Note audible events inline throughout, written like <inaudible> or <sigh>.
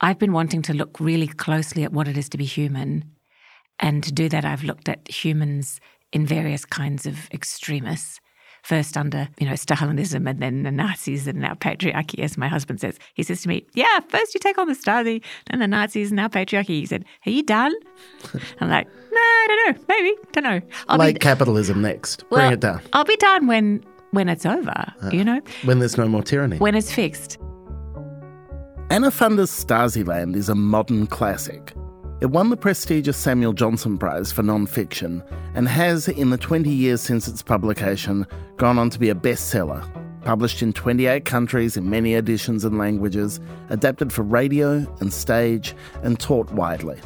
I've been wanting to look really closely at what it is to be human. And to do that, I've looked at humans in various kinds of extremis. First under, you know, Stalinism and then the Nazis and now patriarchy, as my husband says. He says to me, Yeah, first you take on the Stasi, then the Nazis, and now patriarchy. He said, Are you done? <laughs> I'm like, No, I don't know. Maybe. Don't know. I'll like be, capitalism next. Well, Bring it down. I'll be done when when it's over, uh, you know? When there's no more tyranny. When it's fixed. Anna Funder's Stasiland is a modern classic. It won the prestigious Samuel Johnson Prize for non-fiction and has, in the 20 years since its publication, gone on to be a bestseller. Published in 28 countries in many editions and languages, adapted for radio and stage, and taught widely.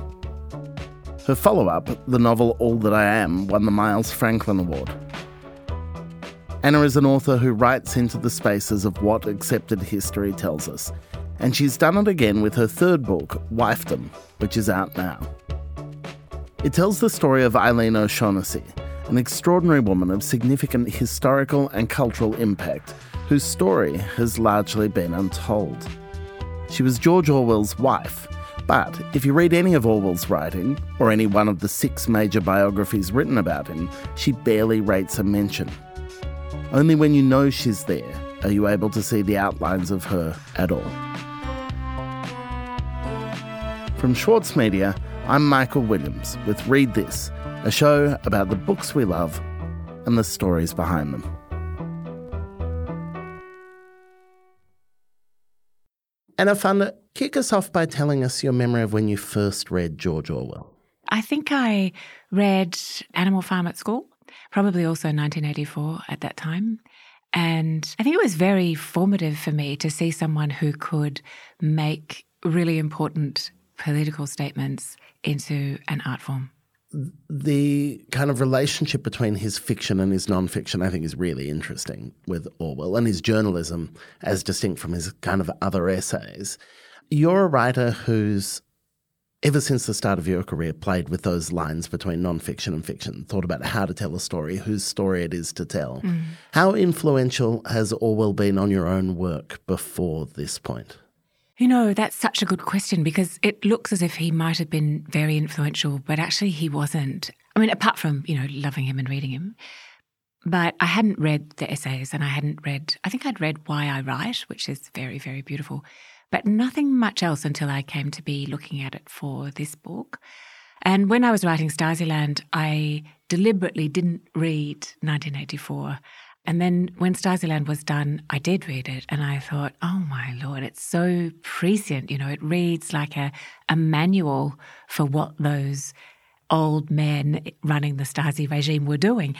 Her follow up, the novel All That I Am, won the Miles Franklin Award. Anna is an author who writes into the spaces of what accepted history tells us and she's done it again with her third book, Wifedom, which is out now. It tells the story of Eileen O'Shaughnessy, an extraordinary woman of significant historical and cultural impact, whose story has largely been untold. She was George Orwell's wife, but if you read any of Orwell's writing, or any one of the six major biographies written about him, she barely rates a mention. Only when you know she's there are you able to see the outlines of her at all. From Schwartz Media, I'm Michael Williams with Read This, a show about the books we love and the stories behind them. Anna Funder, kick us off by telling us your memory of when you first read George Orwell. I think I read Animal Farm at school, probably also 1984 at that time. And I think it was very formative for me to see someone who could make really important political statements into an art form? The kind of relationship between his fiction and his non-fiction, I think, is really interesting with Orwell and his journalism as distinct from his kind of other essays. You're a writer who's ever since the start of your career, played with those lines between non-fiction and fiction, thought about how to tell a story, whose story it is to tell. Mm. How influential has Orwell been on your own work before this point? You know, that's such a good question because it looks as if he might have been very influential, but actually he wasn't. I mean, apart from, you know, loving him and reading him. But I hadn't read the essays and I hadn't read, I think I'd read Why I Write, which is very, very beautiful, but nothing much else until I came to be looking at it for this book. And when I was writing Stasiland, I deliberately didn't read 1984. And then when Stasiland was done, I did read it and I thought, oh my Lord, it's so prescient. You know, it reads like a, a manual for what those old men running the Stasi regime were doing.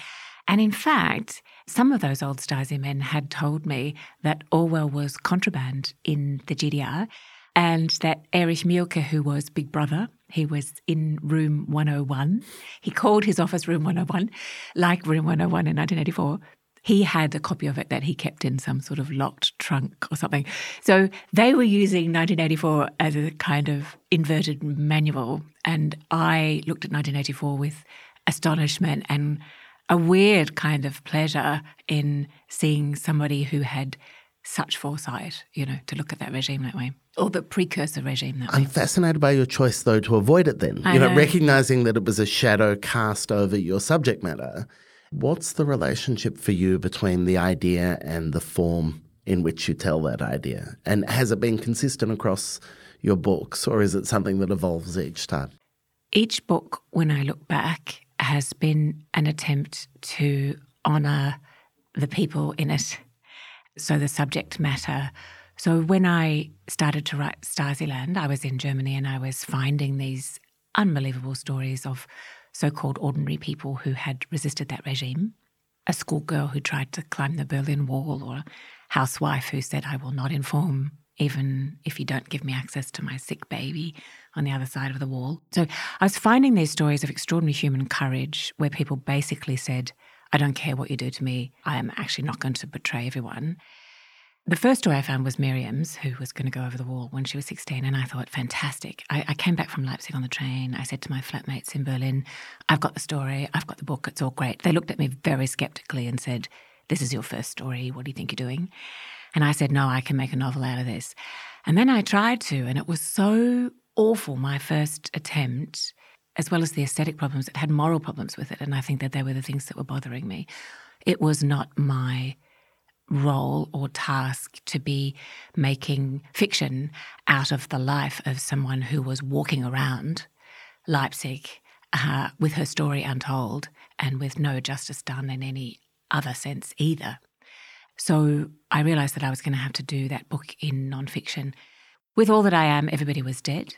And in fact, some of those old Stasi men had told me that Orwell was contraband in the GDR and that Erich Mielke, who was Big Brother, he was in room 101. He called his office room 101, like room 101 in 1984 he had a copy of it that he kept in some sort of locked trunk or something. So they were using 1984 as a kind of inverted manual. And I looked at 1984 with astonishment and a weird kind of pleasure in seeing somebody who had such foresight, you know, to look at that regime that way. Or the precursor regime that I'm way. Fascinated by your choice though to avoid it then. I you know, know, recognizing that it was a shadow cast over your subject matter What's the relationship for you between the idea and the form in which you tell that idea? And has it been consistent across your books, or is it something that evolves each time? Each book, when I look back, has been an attempt to honour the people in it. So the subject matter. So when I started to write Stasiland, I was in Germany and I was finding these unbelievable stories of so called ordinary people who had resisted that regime. A schoolgirl who tried to climb the Berlin Wall, or a housewife who said, I will not inform, even if you don't give me access to my sick baby on the other side of the wall. So I was finding these stories of extraordinary human courage where people basically said, I don't care what you do to me, I am actually not going to betray everyone. The first story I found was Miriam's, who was going to go over the wall when she was 16. And I thought, fantastic. I, I, came back from Leipzig on the train. I said to my flatmates in Berlin, I've got the story, I've got the book, it's all great. They looked at me very skeptically and said, This is your first story. What do you think you're doing? And I said, No, I can make a novel out of this. And then I tried to, and it was so awful, my first attempt, as well as the aesthetic problems. It had moral problems with it. And I think that they were the things that were bothering me. It was not my role or task to be making fiction out of the life of someone who was walking around Leipzig uh, with her story untold and with no justice done in any other sense either. So I realized that I was going to have to do that book in nonfiction. With all that I am, everybody was dead.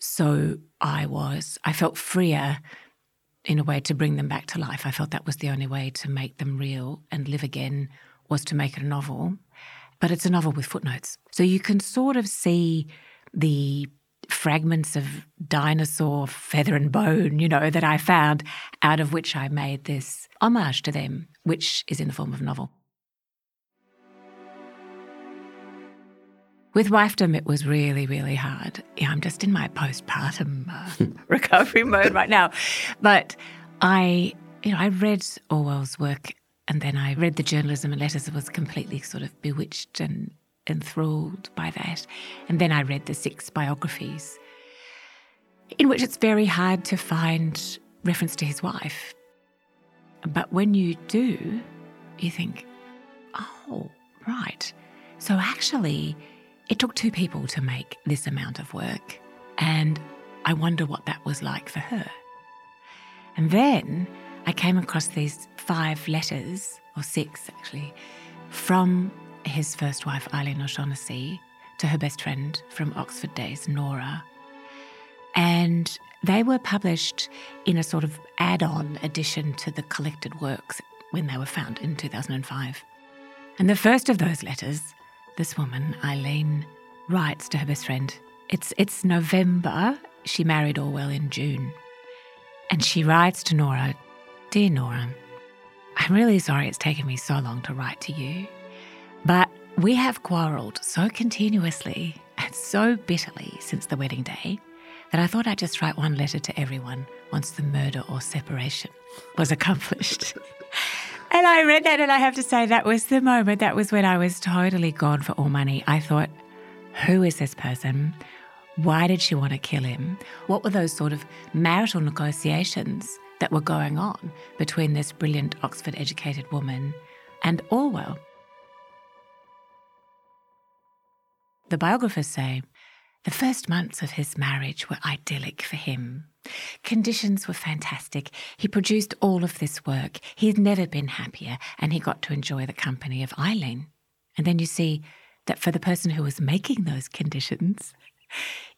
So I was, I felt freer in a way to bring them back to life. I felt that was the only way to make them real and live again was to make it a novel. But it's a novel with footnotes. So you can sort of see the fragments of dinosaur feather and bone, you know, that I found, out of which I made this homage to them, which is in the form of a novel. With wifedom, it was really, really hard. Yeah, I'm just in my postpartum uh, <laughs> recovery mode right now. But I, you know, I read Orwell's work and then I read the journalism and letters and was completely sort of bewitched and enthralled by that. And then I read the six biographies, in which it's very hard to find reference to his wife. But when you do, you think, oh, right. So actually, it took two people to make this amount of work. And I wonder what that was like for her. And then I came across these five letters, or six actually, from his first wife, Eileen O'Shaughnessy, to her best friend from Oxford days, Nora. And they were published in a sort of add on addition to the collected works when they were found in 2005. And the first of those letters, this woman, Eileen, writes to her best friend. It's, it's November. She married Orwell in June. And she writes to Nora Dear Nora, I'm really sorry it's taken me so long to write to you. But we have quarrelled so continuously and so bitterly since the wedding day that I thought I'd just write one letter to everyone once the murder or separation was accomplished. <laughs> and I read that, and I have to say, that was the moment, that was when I was totally gone for all money. I thought, who is this person? Why did she want to kill him? What were those sort of marital negotiations that were going on between this brilliant Oxford educated woman and Orwell? The biographers say the first months of his marriage were idyllic for him. Conditions were fantastic. He produced all of this work. He had never been happier, and he got to enjoy the company of Eileen. And then you see that for the person who was making those conditions,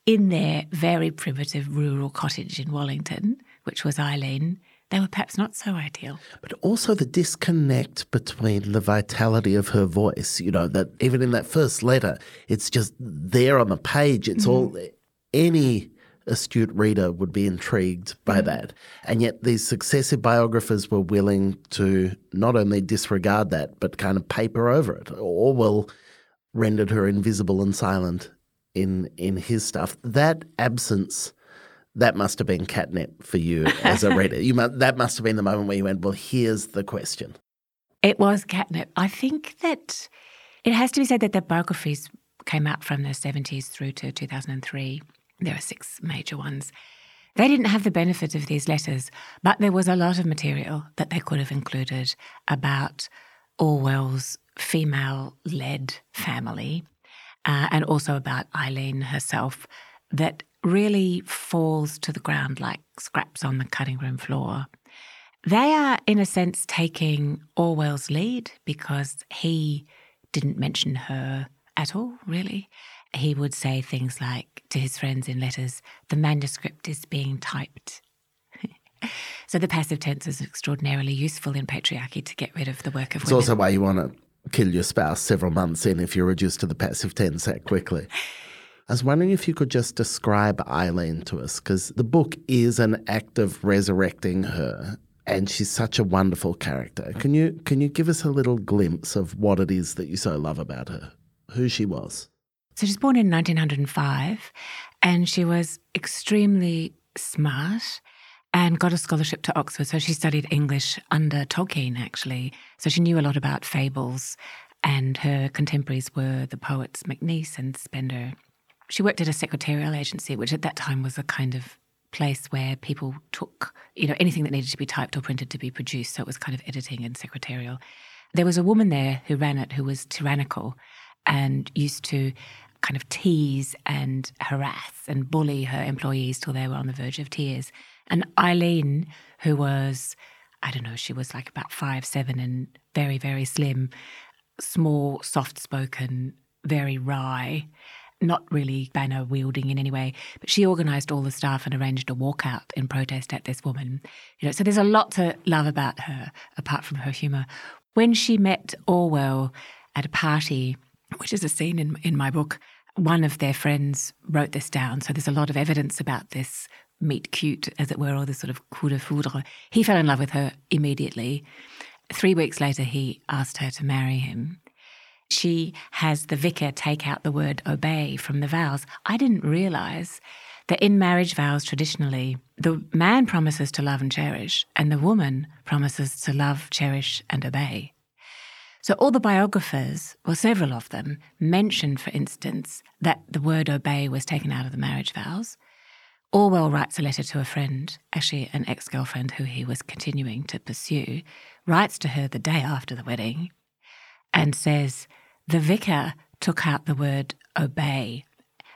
in their very primitive rural cottage in Wallington, which was Eileen, they were perhaps not so ideal. But also the disconnect between the vitality of her voice, you know, that even in that first letter, it's just there on the page. It's mm-hmm. all any astute reader would be intrigued by mm-hmm. that. And yet these successive biographers were willing to not only disregard that, but kind of paper over it. Orwell rendered her invisible and silent in in his stuff. That absence that must have been catnip for you as a <laughs> reader. You must, that must have been the moment where you went, "Well, here's the question." It was catnip. I think that it has to be said that the biographies came out from the 70s through to 2003. There are six major ones. They didn't have the benefit of these letters, but there was a lot of material that they could have included about Orwell's female led family uh, and also about Eileen herself that really falls to the ground like scraps on the cutting room floor. They are, in a sense, taking Orwell's lead because he didn't mention her at all, really. He would say things like to his friends in letters, the manuscript is being typed. <laughs> so the passive tense is extraordinarily useful in patriarchy to get rid of the work of it's women. It's also why you want to kill your spouse several months in if you're reduced to the passive tense that quickly. I was wondering if you could just describe Eileen to us, because the book is an act of resurrecting her, and she's such a wonderful character. Can you can you give us a little glimpse of what it is that you so love about her, who she was? So she's born in 1905, and she was extremely smart and got a scholarship to Oxford. So she studied English under Tolkien, actually. So she knew a lot about fables and her contemporaries were the poets MacNeice and Spender. She worked at a secretarial agency, which at that time was a kind of place where people took, you know, anything that needed to be typed or printed to be produced. So it was kind of editing and secretarial. There was a woman there who ran it who was tyrannical and used to kind of tease and harass and bully her employees till they were on the verge of tears. And Eileen, who was, I don't know, she was like about five, seven and very, very slim, small, soft spoken, very wry, not really banner wielding in any way, but she organised all the staff and arranged a walkout in protest at this woman. You know, so there's a lot to love about her, apart from her humour. When she met Orwell at a party, which is a scene in in my book, one of their friends wrote this down. So there's a lot of evidence about this meet cute, as it were, or this sort of coup de foudre. He fell in love with her immediately. Three weeks later, he asked her to marry him. She has the vicar take out the word obey from the vows. I didn't realize that in marriage vows, traditionally, the man promises to love and cherish, and the woman promises to love, cherish, and obey. So, all the biographers, or several of them, mentioned, for instance, that the word obey was taken out of the marriage vows. Orwell writes a letter to a friend, actually an ex girlfriend who he was continuing to pursue, writes to her the day after the wedding and says, The vicar took out the word obey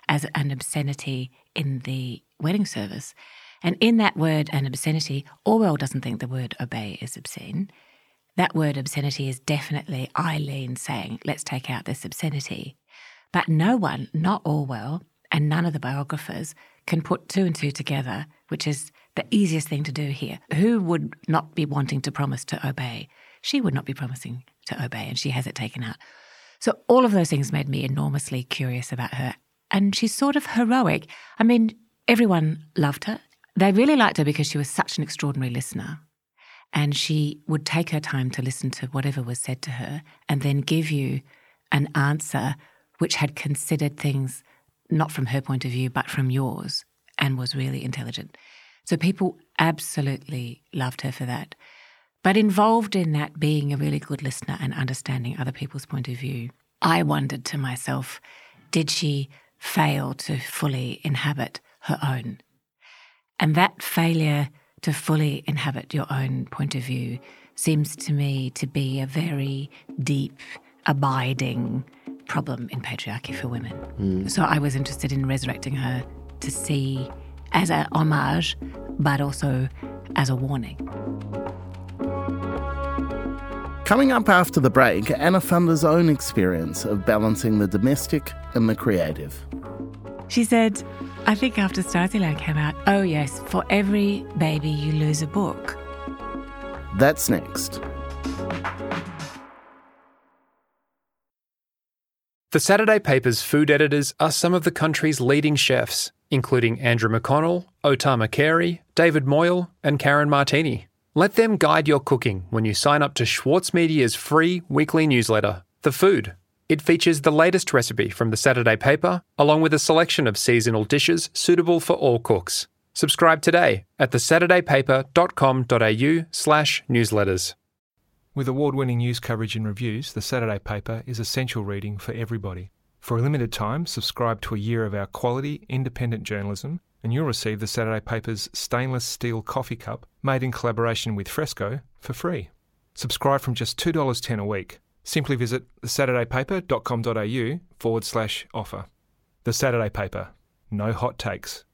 as an obscenity in the wedding service. And in that word, an obscenity, Orwell doesn't think the word obey is obscene. That word obscenity is definitely Eileen saying, let's take out this obscenity. But no one, not Orwell, and none of the biographers can put two and two together, which is the easiest thing to do here. Who would not be wanting to promise to obey? She would not be promising to obey, and she has it taken out. So all of those things made me enormously curious about her. And she's sort of heroic. I mean, everyone loved her. They really liked her because she was such an extraordinary listener. And she would take her time to listen to whatever was said to her and then give you an answer which had considered things not from her point of view, but from yours, and was really intelligent. So people absolutely loved her for that. But involved in that being a really good listener and understanding other people's point of view, I wondered to myself, did she fail to fully inhabit her own? And that failure to fully inhabit your own point of view seems to me to be a very deep, abiding problem in patriarchy for women. Mm. So I was interested in resurrecting her to see as an homage, but also as a warning. Coming up after the break, Anna Funder's own experience of balancing the domestic and the creative. She said, I think after Stasiland came out, oh yes, for every baby you lose a book. That's next. The Saturday paper's food editors are some of the country's leading chefs, including Andrew McConnell, O Tama Carey, David Moyle, and Karen Martini. Let them guide your cooking when you sign up to Schwartz Media's free weekly newsletter, The Food. It features the latest recipe from the Saturday paper, along with a selection of seasonal dishes suitable for all cooks. Subscribe today at thesaturdaypaper.com.au slash newsletters. With award winning news coverage and reviews, the Saturday paper is essential reading for everybody. For a limited time, subscribe to a year of our quality, independent journalism, and you'll receive the Saturday paper's stainless steel coffee cup made in collaboration with Fresco for free. Subscribe from just $2.10 a week. Simply visit thesaturdaypaper.com.au forward slash offer. The Saturday Paper. No hot takes.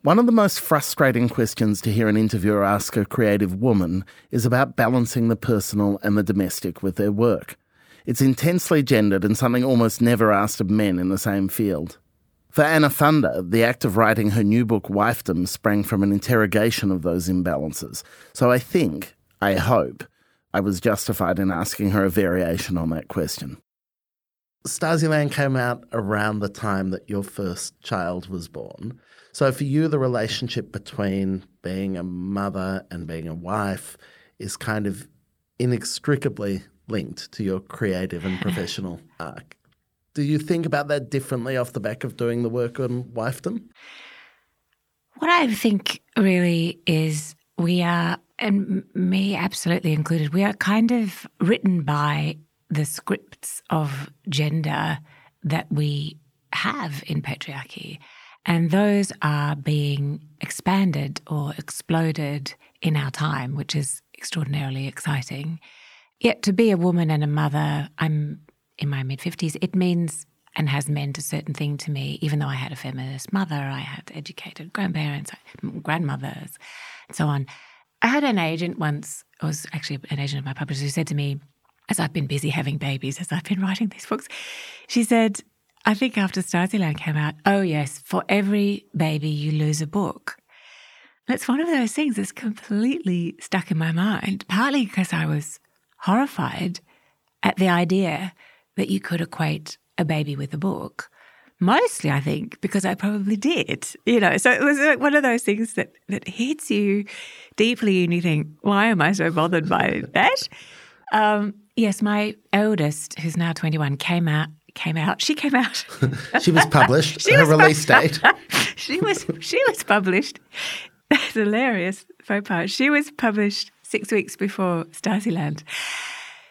One of the most frustrating questions to hear an interviewer ask a creative woman is about balancing the personal and the domestic with their work. It's intensely gendered and something almost never asked of men in the same field. For Anna Funder, the act of writing her new book, Wifedom, sprang from an interrogation of those imbalances. So I think, I hope, I was justified in asking her a variation on that question. Stasiland came out around the time that your first child was born. So for you, the relationship between being a mother and being a wife is kind of inextricably linked to your creative and professional arc. Do you think about that differently off the back of doing the work on wifedom? What I think really is we are and me absolutely included, we are kind of written by the scripts of gender that we have in patriarchy. And those are being expanded or exploded in our time, which is extraordinarily exciting. Yet to be a woman and a mother, I'm in my mid 50s, it means and has meant a certain thing to me, even though I had a feminist mother, I had educated grandparents, grandmothers, and so on. I had an agent once, I was actually an agent of my publisher, who said to me, as I've been busy having babies, as I've been writing these books, she said, I think after Stasiland came out, oh yes, for every baby you lose a book. That's one of those things that's completely stuck in my mind, partly because I was horrified at the idea that you could equate a baby with a book. Mostly, I think, because I probably did. You know, so it was like one of those things that, that hits you deeply and you think, why am I so bothered by that? Um, yes, my eldest, who's now 21, came out came out. She came out. <laughs> she was published. <laughs> she her was release date. <laughs> she was she was published. That's hilarious faux pas. She was published six weeks before Stasiland.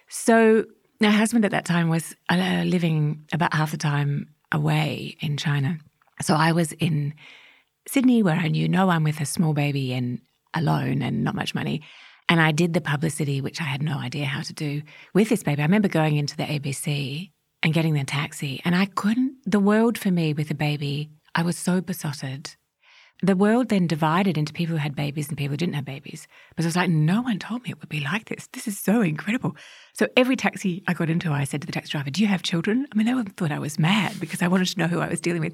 So my husband at that time was uh, living about half the time away in China. So I was in Sydney, where I knew no one with a small baby and alone and not much money. And I did the publicity, which I had no idea how to do with this baby. I remember going into the ABC and getting the taxi. And I couldn't, the world for me with a baby, I was so besotted. The world then divided into people who had babies and people who didn't have babies. But I was like, no one told me it would be like this. This is so incredible. So every taxi I got into, I said to the taxi driver, Do you have children? I mean, they thought I was mad because I wanted to know who I was dealing with.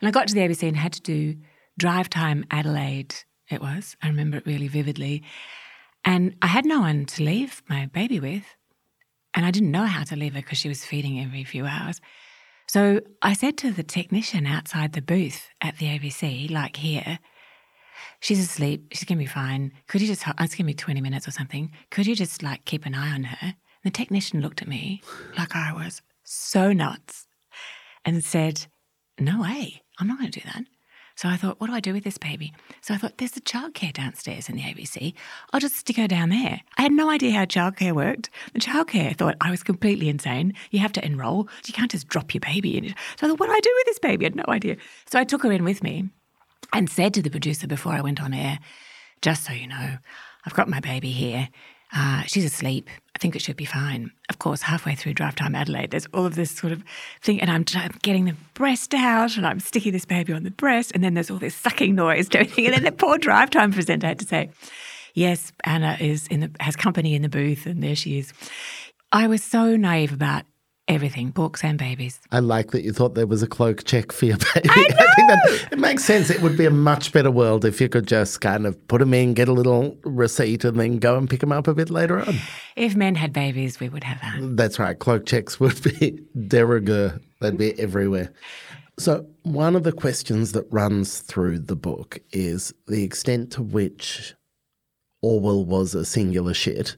And I got to the ABC and had to do drive time Adelaide, it was. I remember it really vividly. And I had no one to leave my baby with. And I didn't know how to leave her because she was feeding every few hours. So I said to the technician outside the booth at the ABC, like here, she's asleep. She's to be fine. Could you just, it's to be 20 minutes or something. Could you just like keep an eye on her? And the technician looked at me like I was so nuts and said, no way. I'm not to do that. So I thought, what do I do with this baby? So I thought, there's the childcare downstairs in the ABC. I'll just stick her down there. I had no idea how childcare worked. The childcare thought I was completely insane. You have to enroll. You can't just drop your baby in. So I thought, what do I do with this baby? I had no idea. So I took her in with me and said to the producer before I went on air, just so you know, I've got my baby here. Uh, she's asleep. I think it should be fine. Of course, halfway through drive time Adelaide, there's all of this sort of thing, and I'm, I'm getting the breast out, and I'm sticking this baby on the breast, and then there's all this sucking noise, and and then the poor drive time presenter had to say, "Yes, Anna is in the has company in the booth, and there she is." I was so naive about Everything, books and babies. I like that you thought there was a cloak check for your <laughs> baby. I, I, think that it makes sense. It would be a much better world if you could just kind of put them in, get a little receipt, and then go and pick them up a bit later on. If men had babies, we would have that. That's right. Cloak checks would be <laughs> de rigueur. They'd be everywhere. So, one of the questions that runs through the book is the extent to which Orwell was a singular shit,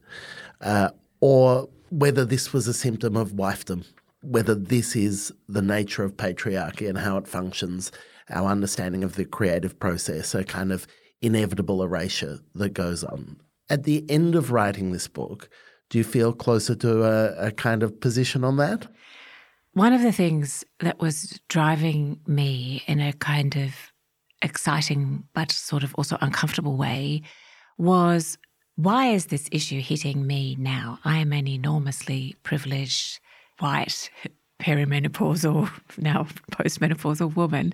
uh, or whether this was a symptom of wifedom, whether this is the nature of patriarchy and how it functions, our understanding of the creative process, a kind of inevitable erasure that goes on. At the end of writing this book, do you feel closer to a, a kind of position on that? One of the things that was driving me in a kind of exciting but sort of also uncomfortable way was why is this issue hitting me now? I am an enormously privileged, white, <laughs> perimenopausal, now postmenopausal woman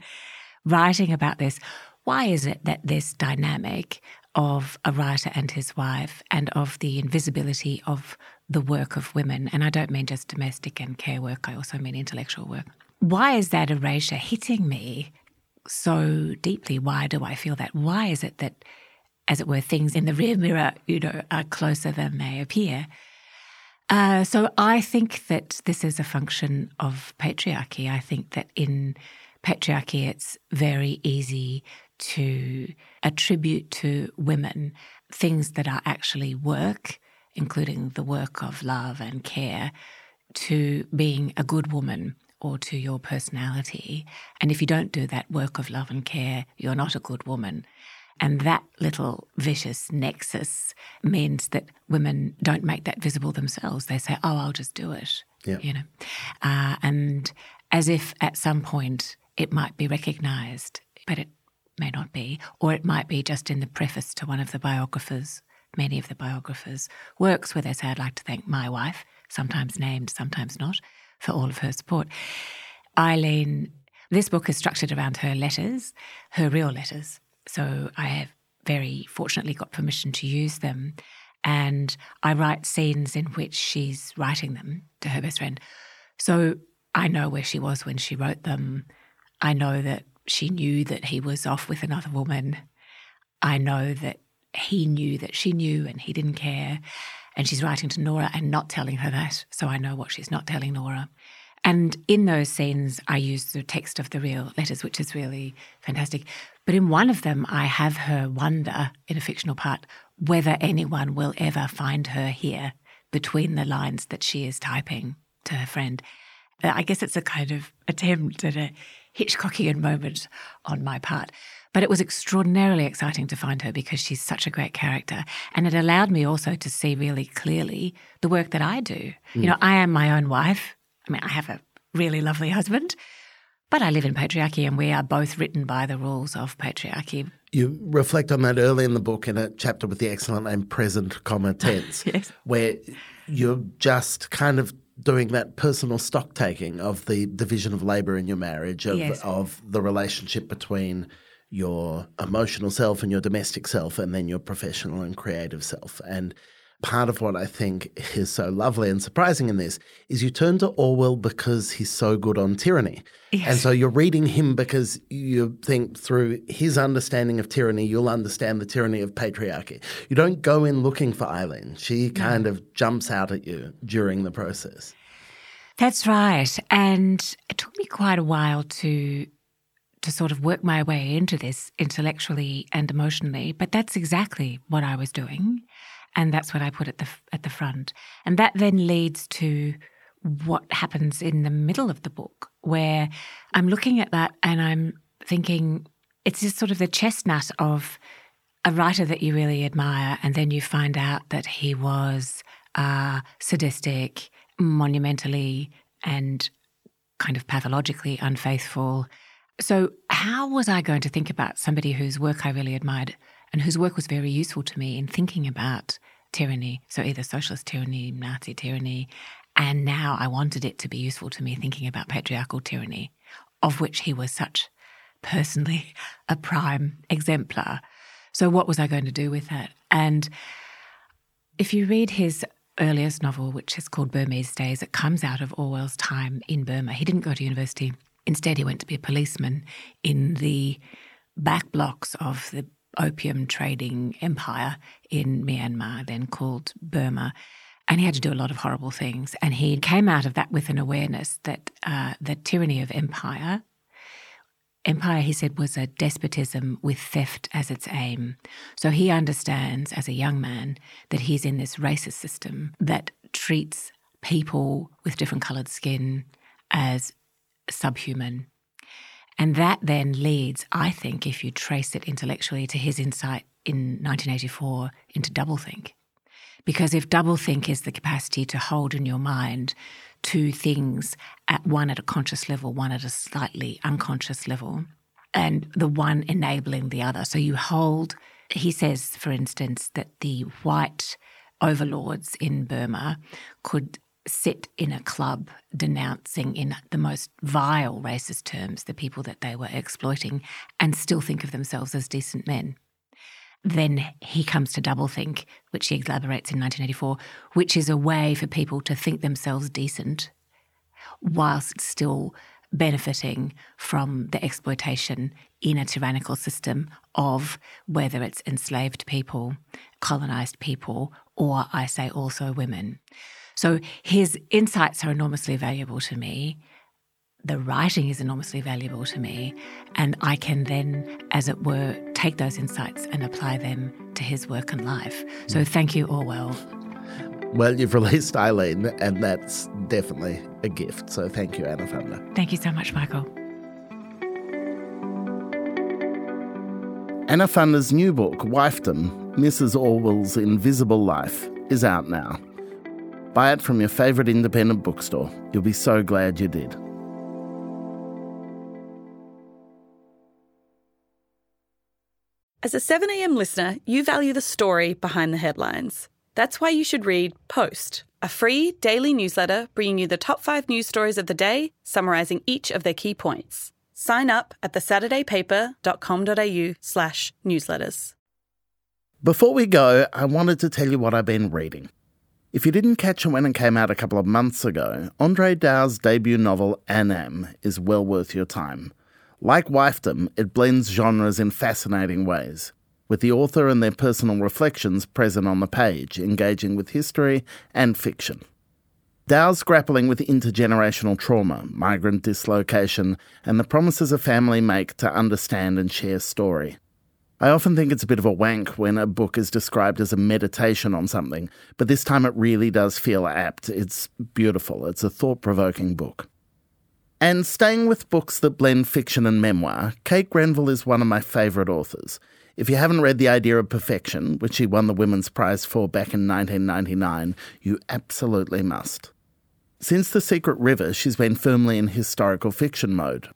writing about this. Why is it that this dynamic of a writer and his wife and of the invisibility of the work of women, and I don't mean just domestic and care work, I also mean intellectual work. Why is that erasure hitting me so deeply? Why do I feel that? Why is it that as it were, things in the rear mirror, you know, are closer than they appear. Uh, so I think that this is a function of patriarchy. I think that in patriarchy, it's very easy to attribute to women things that are actually work, including the work of love and care, to being a good woman or to your personality. And if you don't do that work of love and care, you're not a good woman. And that little vicious nexus means that women don't make that visible themselves. They say, oh, I'll just do it. Yeah. You know, uh, and as if at some point it might be recognised, but it may not be, or it might be just in the preface to one of the biographers, many of the biographers' works, where they say, I'd like to thank my wife, sometimes named, sometimes not, for all of her support. Eileen, this book is structured around her letters, her real letters. So I have very fortunately got permission to use them. And I write scenes in which she's writing them to her best friend. So I know where she was when she wrote them. I know that she knew that he was off with another woman. I know that he knew that she knew and he didn't care. And she's writing to Nora and not telling her that. So I know what she's not telling Nora. And in those scenes, I use the text of the real letters, which is really fantastic. But in one of them, I have her wonder, in a fictional part, whether anyone will ever find her here between the lines that she is typing to her friend. Uh, I guess it's a kind of attempt at a Hitchcockian moment on my part. But it was extraordinarily exciting to find her because she's such a great character. And it allowed me also to see really clearly the work that I do. Mm. You know, I am my own wife. I mean, I have a really lovely husband, but I live in patriarchy and we are both written by the rules of patriarchy. You reflect on that early in the book in a chapter with the excellent name present, comma, tense, <laughs> yes. where you're just kind of doing that personal stock taking of the division of labor in your marriage, of, yes. of the relationship between your emotional self and your domestic self, and then your professional and creative self. And part of what I think is so lovely and surprising in this is you turn to Orwell because he's so good on tyranny. Yes. And so you're reading him because you think through his understanding of tyranny, you'll understand the tyranny of patriarchy. You don't go in looking for Eileen. She kind no. of jumps out at you during the process. That's right. And it took me quite a while to to sort of work my way into this intellectually and emotionally, but that's exactly what I was doing and that's what I put at the at the front. And that then leads to what happens in the middle of the book, where I'm looking at that and I'm thinking it's just sort of the chestnut of a writer that you really admire, and then you find out that he was uh, sadistic, monumentally, and kind of pathologically unfaithful. So, how was I going to think about somebody whose work I really admired and whose work was very useful to me in thinking about tyranny. So either socialist tyranny, Nazi tyranny, and now I wanted it to be useful to me thinking about patriarchal tyranny, of which he was such personally <laughs> a prime exemplar. So what was I going to do with that? And if you read his earliest novel, which is called Burmese Days, it comes out of Orwell's time in Burma. He didn't go to university. Instead, he went to be a policeman in the back blocks of the opium trading empire in Myanmar, then called Burma. And he had to do a lot of horrible things. And he came out of that with an awareness that uh, the tyranny of empire, empire, he said, was a despotism with theft as its aim. So he understands as a young man that he's in this racist system that treats people with different coloured skin as subhuman and that then leads, I think, if you trace it intellectually, to his insight in 1984 into doublethink. Because if doublethink is the capacity to hold in your mind two things at one at a conscious level, one at a slightly unconscious level, and the one enabling the other. So you hold, he says, for instance, that the white overlords in Burma could sit in a club denouncing in the most vile racist terms the people that they were exploiting and still think of themselves as decent men. Then he comes to doublethink, which he elaborates in 1984, which is a way for people to think themselves decent whilst still benefiting from the exploitation in a tyrannical system of whether it's enslaved people, colonized people, or I say also women. So his insights are enormously valuable to me. The writing is enormously valuable to me. And I can then, as it were, take those insights and apply them to his work and life. So mm. thank you, Orwell. Well, you've released Eileen, and that's definitely a gift. So thank you, Anna Funder. Thank you so much, Michael. Anna Funder's new book, Wifedom Mrs. Orwell's Invisible Life, is out now. Buy it from your favourite independent bookstore. You'll be so glad you did. As a 7am listener, you value the story behind the headlines. That's why you should read Post, a free daily newsletter bringing you the top five news stories of the day, summarising each of their key points. Sign up at thesaturdaypaper.com.au slash newsletters. Before we go, I wanted to tell you what I've been reading. If you didn't catch it when it came out a couple of months ago, André Dao's debut novel, Anam, is well worth your time. Like Wifedom, it blends genres in fascinating ways, with the author and their personal reflections present on the page, engaging with history and fiction. Dau's grappling with intergenerational trauma, migrant dislocation, and the promises a family make to understand and share story. I often think it's a bit of a wank when a book is described as a meditation on something, but this time it really does feel apt. It's beautiful. It's a thought provoking book. And staying with books that blend fiction and memoir, Kate Grenville is one of my favourite authors. If you haven't read The Idea of Perfection, which she won the Women's Prize for back in 1999, you absolutely must. Since The Secret River, she's been firmly in historical fiction mode,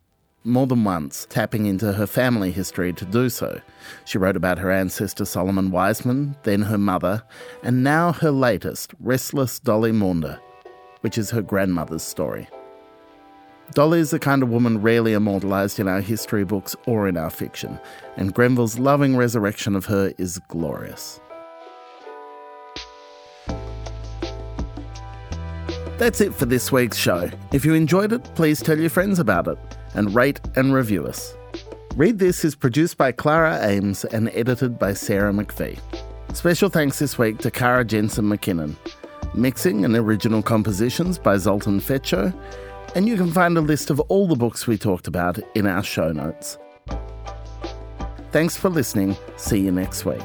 more than once tapping into her family history to do so. She wrote about her ancestor Solomon Wiseman, then her mother, and now her latest, Restless Dolly Maunder, which is her grandmother's story. Dolly is the kind of woman rarely immortalised in our history books or in our fiction, and Grenville's loving resurrection of her is glorious. That's it for this week's show. If you enjoyed it, please tell your friends about it and rate and review us. Read This is produced by Clara Ames and edited by Sarah McPhee. Special thanks this week to Cara Jensen McKinnon. Mixing and original compositions by Zoltan Fecso and you can find a list of all the books we talked about in our show notes. Thanks for listening. See you next week.